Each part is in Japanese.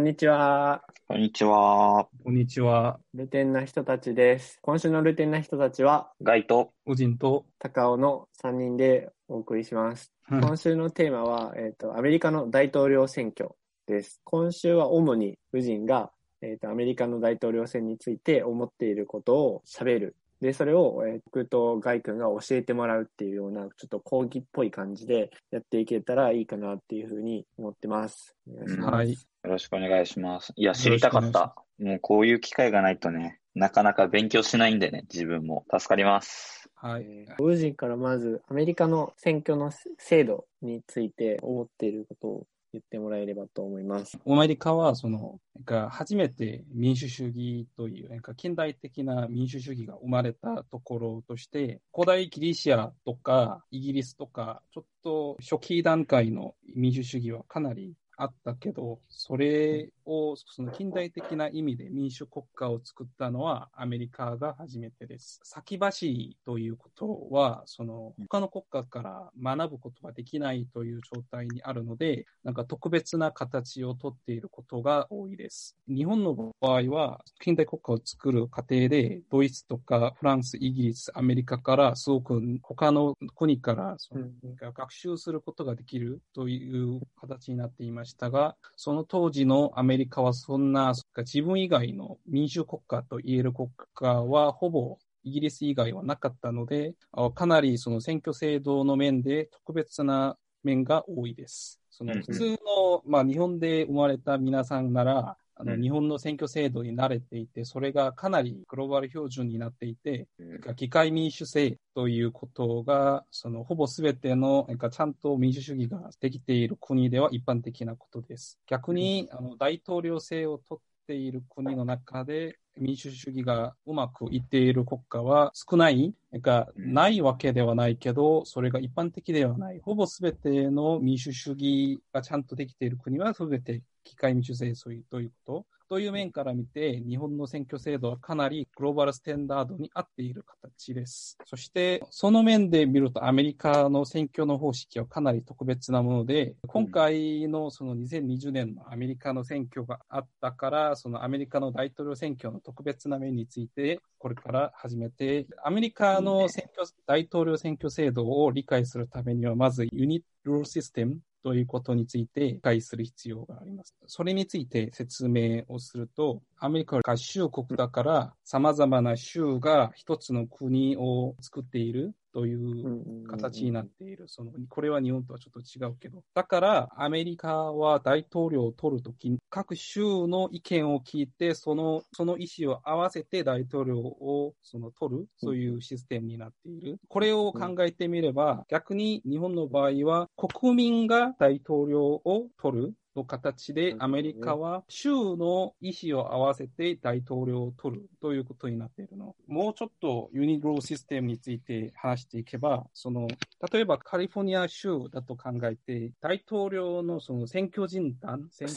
こんにちは。こんにちは。こんにちは。ルテンな人たちです。今週のルテンな人たちは、ガイと、個人と、高尾の3人でお送りします。今週のテーマは、えっ、と、アメリカの大統領選挙です。今週は主に夫人が、えっ、と、アメリカの大統領選について思っていることを喋る。で、それを、えー僕とガイ君が教えてもらうっていうような、ちょっと講義っぽい感じでやっていけたらいいかなっていうふうに思ってます。お願いします。はい。よろしくお願いします。いや、知りたかった。もうこういう機会がないとね、なかなか勉強しないんでね、自分も。助かります。はい。えー夫人からまずアメリカの選挙の制度について思っていることを言ってもらえればと思います。アメリカは、その、なんか初めて民主主義という、なんか近代的な民主主義が生まれたところとして、古代ギリシアとかイギリスとか、ちょっと初期段階の民主主義はかなりあったけど、それを、その近代的な意味で民主国家を作ったのはアメリカが初めてです。先走りということは、その他の国家から学ぶことができないという状態にあるので、なんか特別な形をとっていることが多いです。日本の場合は、近代国家を作る過程で、ドイツとかフランス、イギリス、アメリカから、すごく他の国からその学習することができるという形になっていましたが、その当時のアメリカはそんな自分以外の民主国家と言える国家はほぼイギリス以外はなかったので、あかなりその選挙制度の面で特別な面が多いです。その普通の、まあ日本で生まれた皆さんなら、あのうん。日本の選挙制度に慣れていて、それがかなりグローバル標準になっていて、うん。議会民主制ということが、そのほぼすべてのちゃんと民主主義ができている国では一般的なことです。逆に、あの大統領制を取っている国の中で、民主主義がうまくいっている国家は少ない、なんかうん。ないわけではないけど、それが一般的ではない。ほぼすべての民主主義がちゃんとできている国はすべて機械民主制ということ？という面から見て、日本の選挙制度はかなりグローバルスタンダードに合っている形です。そして、その面で見るとアメリカの選挙の方式はかなり特別なもので、今回のその2020年のアメリカの選挙があったから、そのアメリカの大統領選挙の特別な面について、これから始めて、アメリカの選挙、大統領選挙制度を理解するためには、まずユニットルールシステムということについて理解する必要があります。それについて説明をすると、アメリカは合衆国だから様々な州が一つの国を作っているという形になっている。その、これは日本とはちょっと違うけど。だから、アメリカは大統領を取るときに、各州の意見を聞いて、その、その意思を合わせて大統領をその取る、そういうシステムになっている。これを考えてみれば、逆に日本の場合は、国民が大統領を取る。の形で、アメリカは州の意思を合わせて大統領を取るということになっているの。もうちょっとユニローシステムについて話していけば、その、例えばカリフォルニア州だと考えて、大統領のその選挙人団選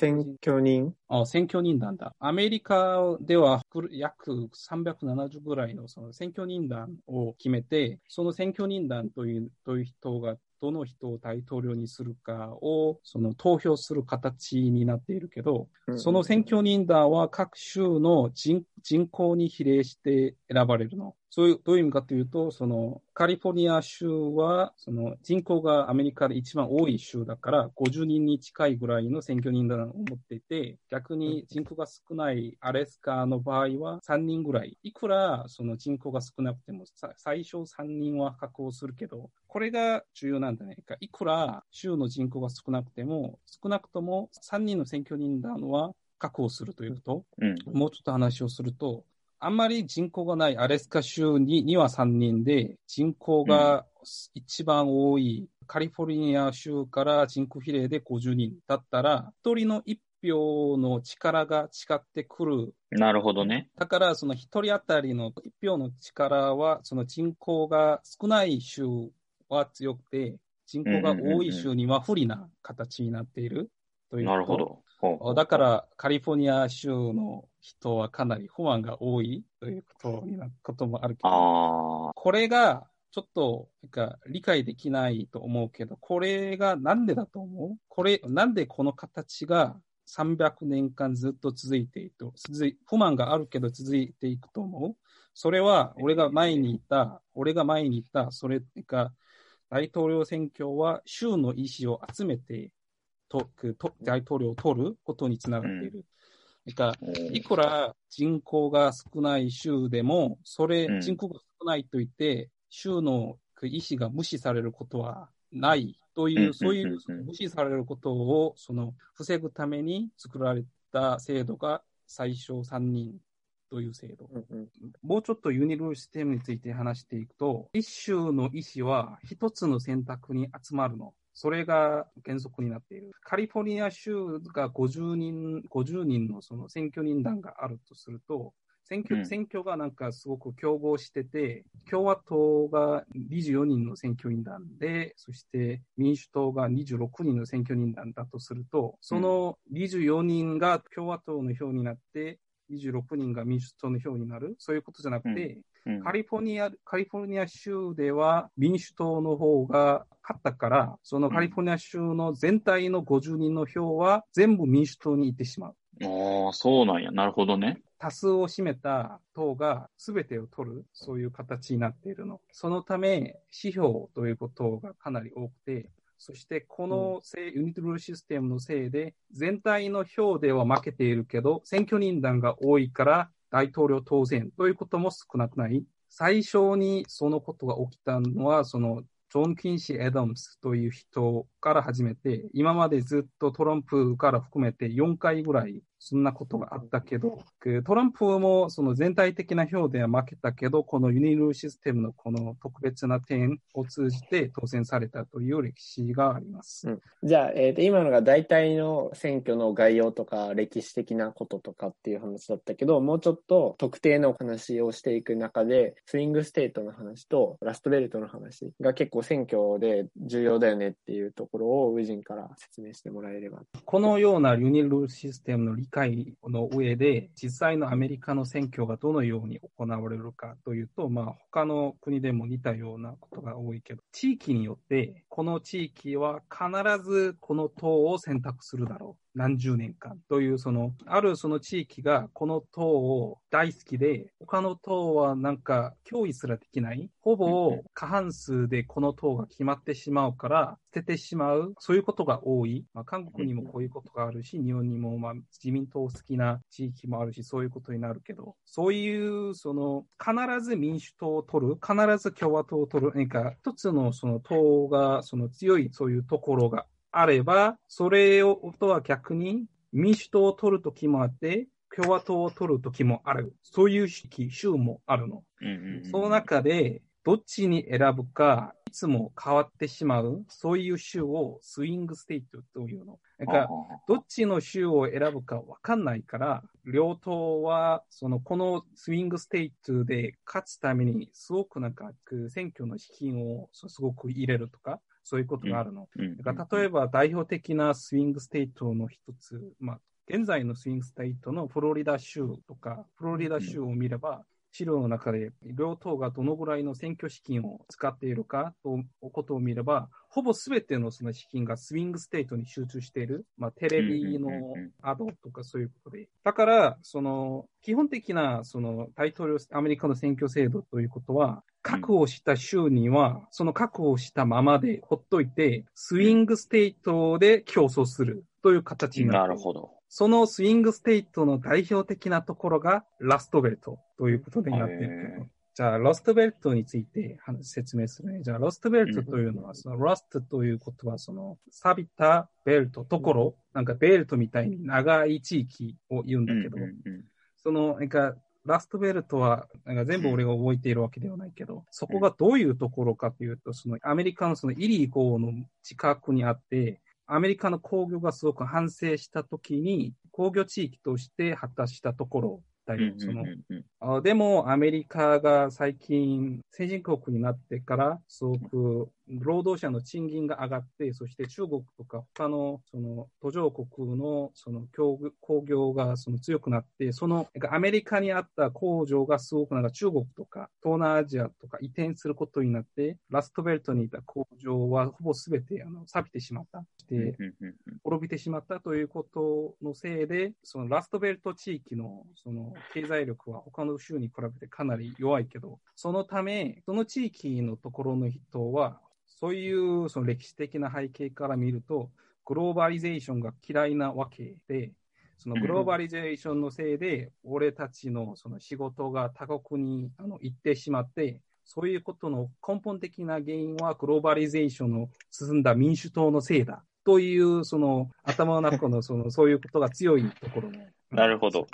挙人？あ選挙人団だ。アメリカでは約370ぐらいのその選挙人団を決めて、その選挙人団というという人がどの人を大統領にするかをその投票する形になっているけど、その選挙人団は各州の人人口に比例して選ばれるの。そういう、どういう意味かというと、その、カリフォルニア州は、その、人口がアメリカで一番多い州だから、50人に近いぐらいの選挙人団を持っていて、逆に人口が少ないアレスカの場合は3人ぐらい。いくら、その人口が少なくても、最初3人は確保するけど、これが重要なんじゃないか。いくら州の人口が少なくても、少なくとも3人の選挙人団は確保するということ。うん。もうちょっと話をすると、あんまり人口がないアレスカ州にには3人で、人口が一番多いカリフォルニア州から人口比例で50人だったら、1人の1票の力が違ってくる。なるほどね。だから、その1人当たりの1票の力は、その人口が少ない州は強くて、人口が多い州には不利な形になっているという。なるほど。だから、カリフォルニア州の人はかなり不安が多いということになこともあるけど、これがちょっとなんか理解できないと思うけど、これがなんでだと思う？これ、なんでこの形が300年間ずっと続いていると、不満があるけど続いていくと思う？それは、俺が前に言った、俺が前に言った、それが、大統領選挙は州の意思を集めてとと大統領を取ることにつながっている。かいくら人口が少ない州でも、それ、人口が少ないと言って、州の意思が無視されることはないという、そういう無視されることをその防ぐために作られた制度が最小3人という制度。もうちょっとユニルシステムについて話していくと、一州の意思は一つの選択に集まるの。それが原則になっている。カリフォルニア州が50人、50人のその選挙人団があるとすると、選挙、うん、選挙がなんかすごく競合してて、共和党が24人の選挙人団で、そして民主党が26人の選挙人団だとすると、その24人が共和党の票になって、26人が民主党の票になる、そういうことじゃなくて、うん。うん、カリフォルニア、カリフォルニア州では民主党の方が勝ったから、そのカリフォルニア州の全体の50人の票は全部民主党に行ってしまう。ああ、そうなんや。なるほどね。多数を占めた党が全てを取る、そういう形になっているの。そのため、指標ということがかなり多くて、そしてこのせ、ユニットルールシステムのせいで、全体の票では負けているけど、選挙人団が多いから大統領当選ということも少なくない。最初にそのことが起きたのは、そのジョン・キンシー・エダムスという人から始めて、今までずっとトランプから含めて4回ぐらいそんなことがあったけど、トランプもその全体的な票では負けたけど、この unit rule system のこの特別な点を通じて当選されたという歴史があります。うん、じゃあ、えー、と今のが大体の選挙の概要とか歴史的なこととかっていう話だったけど、もうちょっと特定のお話をしていく中で、スイングステートの話とラストベルトの話が結構選挙で重要だよねっていうところをウィジンから説明してもらえれば。このようなユニルーシステムの理会の上で、実際のアメリカの選挙がどのように行われるかというと、まあ、他の国でも似たようなことが多いけど、地域によって、この地域は必ずこの党を選択するだろう。何十年間という、その、あるその地域がこの党を大好きで、他の党はなんか脅威すらできない。ほぼ過半数でこの党が決まってしまうから、捨ててしまう。そういうことが多い。まあ、韓国にもこういうことがあるし、日本にもまあ自民党好きな地域もあるし、そういうことになるけど、そういう、その、必ず民主党を取る、必ず共和党を取る、何か一つのその党が、その強いそういうところがあれば、それをとは逆に民主党を取るときもあって、共和党を取るときもある。そういう州もあるの。その中で、どっちに選ぶか、いつも変わってしまう、そういう州をスイングステイトというの。だから、どっちの州を選ぶかわかんないから、両党は、その、このスイングステイトで勝つために、すごくなんか、選挙の資金をすごく入れるとか、そういうことがあるの。だから例えば代表的なスイングステイトの一つ、まあ、現在のスイングステイトのフロリダ州とか、フロリダ州を見れば、資料の中で両党がどのぐらいの選挙資金を使っているかということを見れば、ほぼすべてのその資金がスイングステートに集中している。まあ、テレビの ad とかそういうことで。だから、その、基本的な、その、大統領、アメリカの選挙制度ということは、確保した州には、その確保したままでほっといて、スイングステートで競争するという形になる。なるほど。そのスイングステートの代表的なところがラストベルトということになっている。じゃあ、ロストベルトについて説明するね。じゃあ、ロストベルトというのは、そのロストということは、その、錆びたベルト、ところ、なんかベルトみたいに長い地域を言うんだけど、その、なんか、ラストベルトは、なんか全部俺が覚えているわけではないけど、そこがどういうところかというと、そのアメリカのそのイリー号の近くにあって、アメリカの工業がすごく反省したときに、工業地域として果たしたところだよ。そのでも、アメリカが最近、先進国になってから、すごく労働者の賃金が上がって、そして中国とか他のその途上国のその工工業がその強くなって、そのアメリカにあった工場がすごくなんか中国とか東南アジアとか移転することになって、ラストベルトにいた工場はほぼ全てあの錆びてしまった。で、滅びてしまったということのせいで、そのラストベルト地域のその経済力は他の州に比べてかなり弱いけど、そのため、その地域のところの人は、そういうその歴史的な背景から見ると、グローバリゼーションが嫌いなわけで、そのグローバリゼーションのせいで、俺たちのその仕事が他国にあの行ってしまって、そういうことの根本的な原因はグローバリゼーションの進んだ民主党のせいだという、その頭の中のそのそういうことが強いところの。なるほど。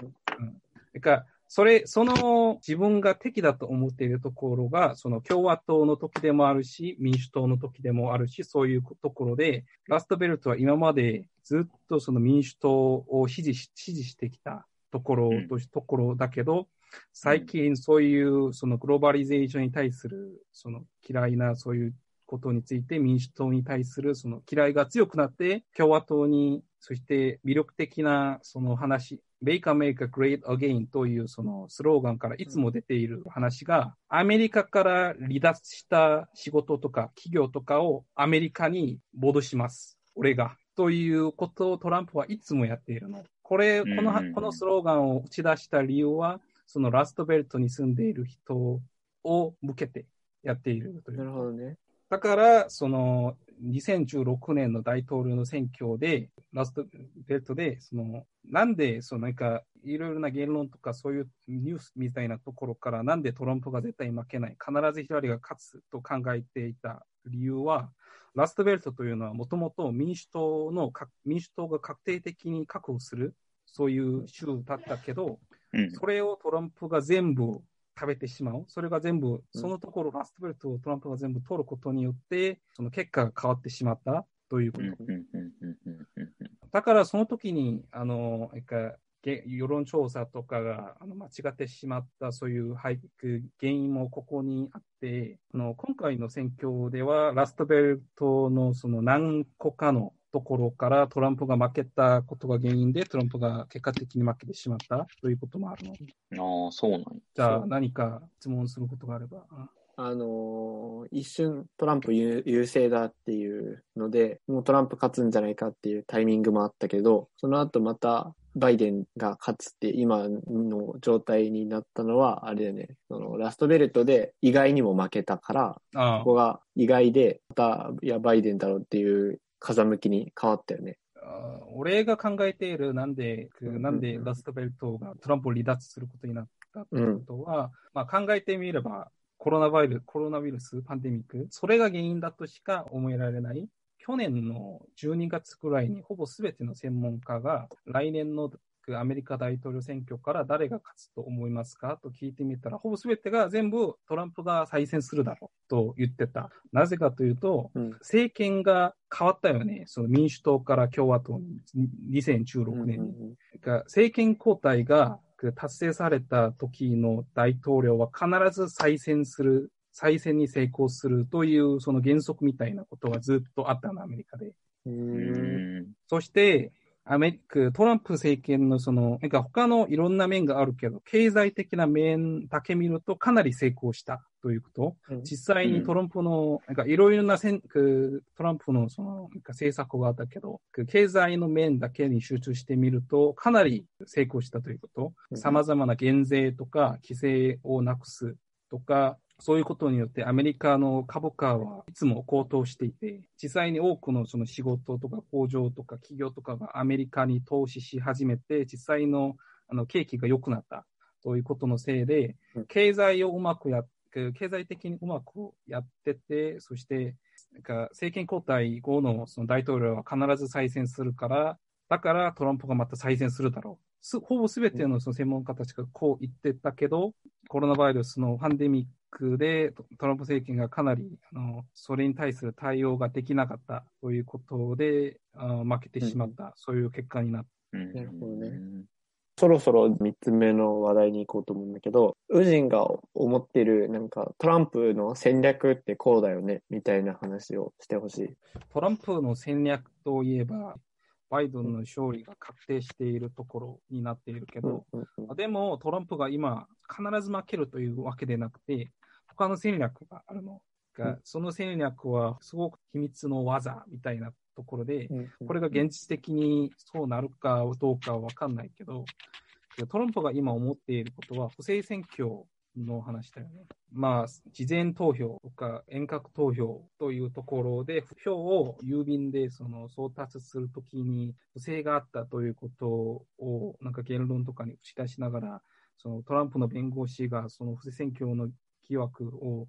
だから、それ、その自分が敵だと思っているところが、その共和党の時でもあるし、民主党の時でもあるし、そういうところで、ラストベルトは今までずっとその民主党を支持し支持してきたところと,、ところだけど、最近そういうそのグローバリゼーションに対するその嫌いなそういうことについて民主党に対するその嫌いが強くなって共和党にそして魅力的なその話 Make America Great Again というそのスローガンからいつも出ている話がアメリカから離脱した仕事とか企業とかをアメリカに戻します。俺が。ということをトランプはいつもやっているの。これ、このうんこのスローガンを打ち出した理由は、そのラストベルトに住んでいる人を向けてやっているという。なるほどね。だから、その、2016年の大統領の選挙で、ラストベルトで、その、なんで、そのなんか、いろいろな言論とかそういうニュースみたいなところから、なんでトランプが絶対負けない、必ずヒラリーが勝つと考えていた理由は、ラストベルトというのはもともと民主党の、か民主党が確定的に確保する、そういう州だったけど、うん。それをトランプが全部食べてしまう。それが全部、そのところ、ラストベルトをトランプが全部取ることによって、その結果が変わってしまったということ。だからその時に、あの、なんかげ世論調査とかがあの間違ってしまった、そういう背景原因もここにあって、あの今回の選挙では、ラストベルトのその何個かのところからトランプが負けたことが原因で、トランプが結果的に負けてしまったということもあるの。ああ、そうなんや。じゃあ何か質問することがあれば。あのー一瞬トランプ優優勢だっていうので、もうトランプ勝つんじゃないかっていうタイミングもあったけど、その後またバイデンが勝つって今の状態になったのは、あれだよね、そのラストベルトで意外にも負けたから、あここが意外で、また、いや、バイデンだろうっていう風向きに変わったよね。あ俺が考えている、なんで、うんうんうんなんでラストベルトがトランプを離脱することになったということは、まあ、考えてみれば、コロナウイルス、コロナウイルス、パンデミック、それが原因だとしか思えられない。去年の12月くらいに、ほぼすべての専門家が、来年のアメリカ大統領選挙から誰が勝つと思いますかと聞いてみたら、ほぼすべてが全部トランプが再選するだろうと言ってた。なぜかというと、うん。政権が変わったよね。その民主党から共和党に2016年に。うんうんが政権交代が達成された時の大統領は必ず再選する、再選に成功するというその原則みたいなことがずっとあったの、アメリカで。そして、アメリカ、トランプ政権のその、なんか他のいろんな面があるけど、経済的な面だけ見るとかなり成功したということ。うん実際にトランプの、なんかいろいろなせんくトランプのそのなんか政策があったけど、く経済の面だけに集中してみると、かなり成功したということう。ん様々な減税とか規制をなくすとか、そういうことによってアメリカの株価はいつも高騰していて、実際に多くのその仕事とか工場とか企業とかがアメリカに投資し始めて、実際のあの景気が良くなったということのせいでうん、経済をうまくやっ経済的にうまくやってて、そして、なんか政権交代後のその大統領は必ず再選するから、だからトランプがまた再選するだろう。すほぼすべてのその専門家たちがこう言ってたけど、コロナウイルスのパンデミックでトトランプ政権がかなりあのそれに対する対応ができなかったということで、あ負けてしまった、そういう結果になった。うんなるほどねそろそろ3つ目の話題に行こうと思うんだけど、ウジンが思ってる、なんかトランプの戦略ってこうだよね、みたいな話をしてほしい。トランプの戦略といえば、バイデンの勝利が確定しているところになっているけど、でもトランプが今、必ず負けるというわけでなくて、他の戦略があるのが、うん。その戦略はすごく秘密の技みたいなところで、うんこれが現実的にそうなるかどうかは分かんないけど、トランプが今思っていることは、不正選挙の話だよね。まあ、事前投票とか遠隔投票というところで、票を郵便でその送達するときに不正があったということを、なんか言論とかに打ち出しながら、そのトランプの弁護士がその不正選挙の疑惑を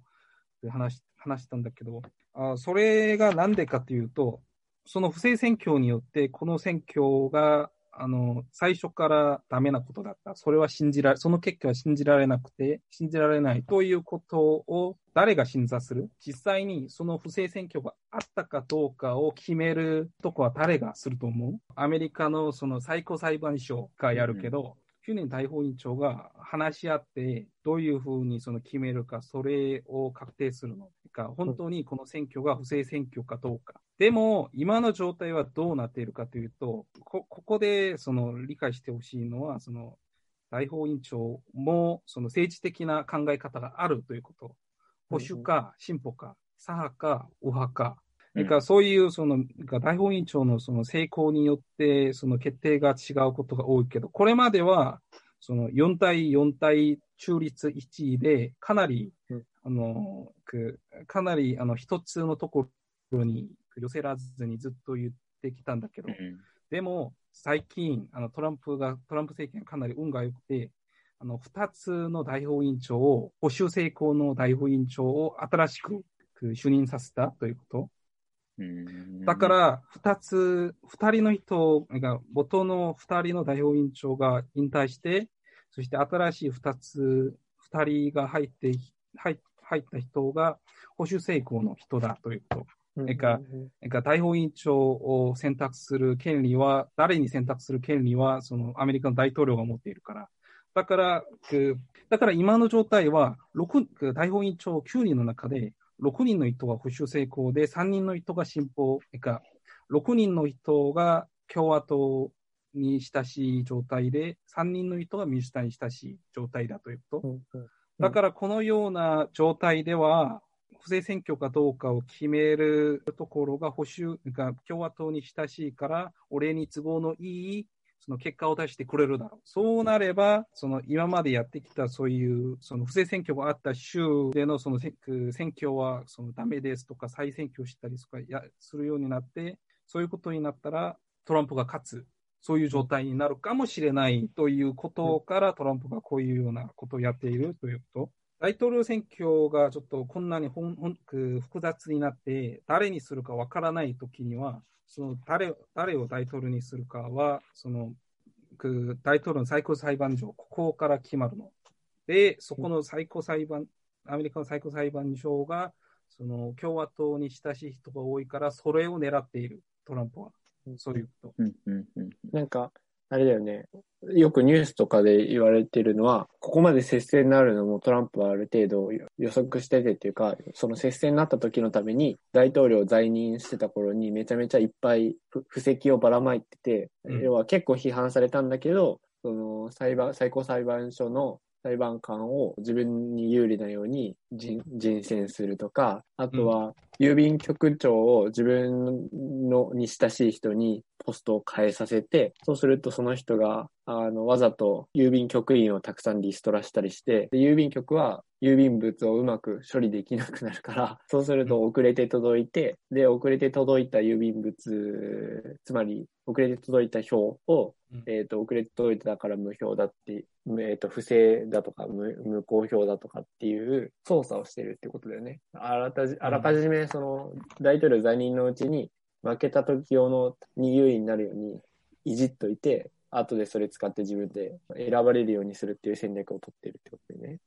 話し話したんだけど、あそれがなんでかというと、その不正選挙によって、この選挙が、あの、最初からダメなことだった。それは信じられ、その結果は信じられなくて、信じられないということを誰が審査する？実際にその不正選挙があったかどうかを決めるとこは誰がすると思う？アメリカのその最高裁判所がやるけど、去年大法院長が話し合って、どういうふうにその決めるか、それを確定するのか、本当にこの選挙が不正選挙かどうか。でも、今の状態はどうなっているかというと、こここでその理解してほしいのは、その大法院長もその政治的な考え方があるということ。保守か進歩か、左派か右派か。それからそういうその大法院長のその成功によってその決定が違うことが多いけど、これまではその4対4対中立1位でかなり、うんあのくかなりあの一つのところに寄せらずにずっと言ってきたんだけど、うんでも最近あのトランプがトランプ政権がかなり運が良くて、あの2つの大法院長を保守成功の大法院長を新しくく就任させたということ。うんだか、ら、二つ、二人の人が、元の二人の代表委員長が引退して、そして新しい二つ、二人が入って、入入った人が保守成功の人だということ。うんえかなんか大法委員長を選択する権利は、誰に選択する権利は、そのアメリカの大統領が持っているから。だから、くだから今の状態は、六く大法委員長9人の中で、6人の人が保守成功で、3人の人が進歩、えか、6人の人が共和党に親しい状態で、3人の人が民主党に親しい状態だということ。だからこのような状態では、不正選挙かどうかを決めるところが保守が共和党に親しいから、俺に都合のいいその結果を出してくれるだろう。そうなれば、その今までやってきたそういうその不正選挙があった州でのその選選挙はそのダメですとか再選挙したりとかやするようになって、そういうことになったらトランプが勝つ。そういう状態になるかもしれないということから、トランプがこういうようなことをやっているということ。大統領選挙がちょっとこんなにほんほんく複雑になって、誰にするかわからないときには、その誰誰を大統領にするかは、そのく大統領の最高裁判所、ここから決まるの。で、そこの最高裁判、アメリカの最高裁判所が、その共和党に親しい人が多いから、それを狙っている、トランプは。そういうこと。うんうんうんなんか、あれだよね。よくニュースとかで言われてるのは、ここまで接戦になるのもトランプはある程度予測しててっていうか、その接戦になった時のために大統領在任してた頃にめちゃめちゃいっぱいふ布石をばらまいてて、うん要は結構批判されたんだけど、その裁判、最高裁判所の裁判官を自分に有利なように人人選するとか、あとは郵便局長を自分のに親しい人にポストを変えさせて、そうするとその人が、あの、わざと郵便局員をたくさんリストラしたりして、で郵便局は郵便物をうまく処理できなくなるから、そうすると遅れて届いて、で、遅れて届いた郵便物、つまり遅れて届いた票を、うんえっ、と、遅れて届いてたから無票だって、えっ、と、不正だとか無無効票だとかっていう操作をしてるってことだよね。あらたじあらかじめ、その、大統領在任のうちに、負けた時用のに優位になるようにいじっといて、後でそれ使って自分で選ばれるようにするっていう戦略を取ってるってことでね。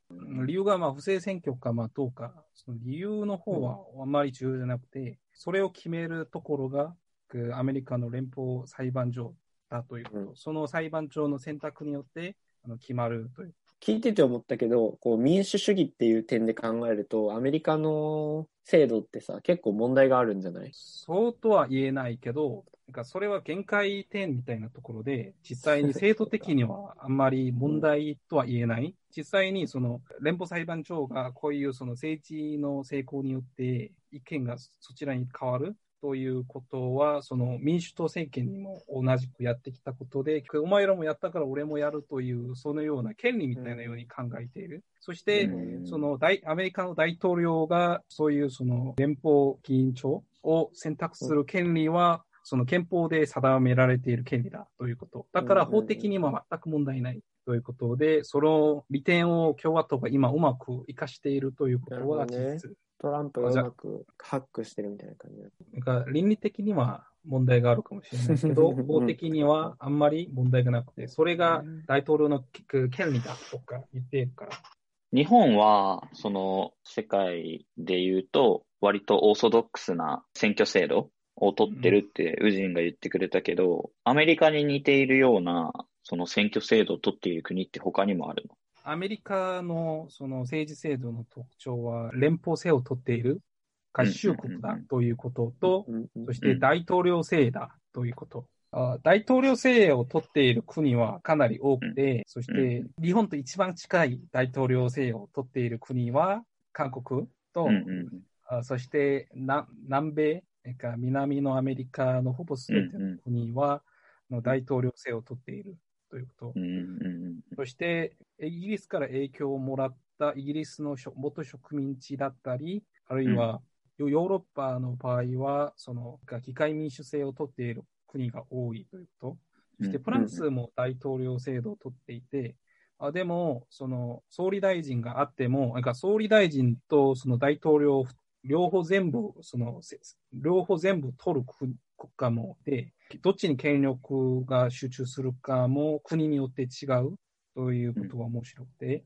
理由がまあ不正選挙かまあどうか、その理由の方はあまり重要じゃなくて、それを決めるところが、くアメリカの連邦裁判所だということ、うん、その裁判長の選択によってあの決まるという。聞いてて思ったけど、こう民主主義っていう点で考えると、アメリカの制度ってさ、結構問題があるんじゃない？そうとは言えないけど、なんかそれは限界点みたいなところで、実際に制度的にはあんまり問題とは言えない。実際にその連邦裁判長がこういうその政治の成功によって意見がそちらに変わる。ということは、その民主党政権にも同じくやってきたことで、お前らもやったから俺もやるという、そのような権利みたいなように考えている。そして、その大アメリカの大統領がそういうその連邦議員長を選択する権利は、その憲法で定められている権利だということ。だから法的には全く問題ないということで、その利点を共和党が今うまく活かしているということは事実。トランプがうまくハックしてるみたいな感じ。なんか倫理的には問題があるかもしれないけど、法的にはあんまり問題がなくて、それが大統領の権利だとか言ってるから。日本は、その世界で言うと、割とオーソドックスな選挙制度を取ってるってウジンが言ってくれたけど、アメリカに似ているようなその選挙制度を取っている国って他にもあるの？アメリカのその政治制度の特徴は、連邦制を取っている合衆国だということと、そして大統領制だということ。大統領制を取っている国はかなり多くて、そして日本と一番近い大統領制を取っている国は韓国と、そして南米、南のアメリカのほぼ全ての国は、大統領制を取っているということ。そして、イギリスから影響をもらったイギリスの元植民地だったり、あるいはヨーロッパの場合は、その議会民主制をとっている国が多いということ。そしてフランスも大統領制度をとっていて、あでも、その総理大臣があっても、なんか総理大臣とその大統領両方全部、その両方全部取る国家もで、どっちに権力が集中するかも国によって違うということが面白くて、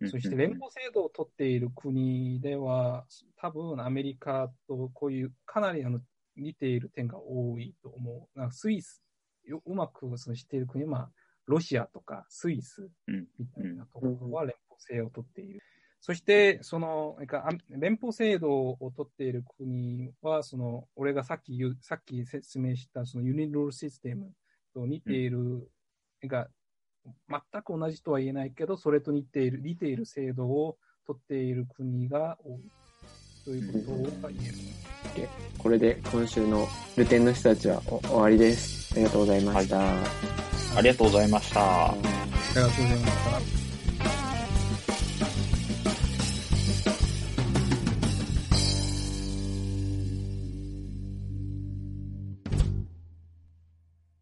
うん、そして連邦制度を取っている国では、多分アメリカとこういうかなりあの似ている点が多いと思う。なんかスイス、うまくその知っている国は、ロシアとかスイスみたいなところは連邦制を取っている。そして、その、連邦制度を取っている国は、その、俺がさっきさっき説明した、そのユニロールシステムと似ている、うん、が、全く同じとは言えないけど、それと似ている、似ている制度を取っている国が多い。ということが言える。これで今週のルテンの人たちは終わりです。ありがとうございました。はい、ありがとうございました。ありがとうございました。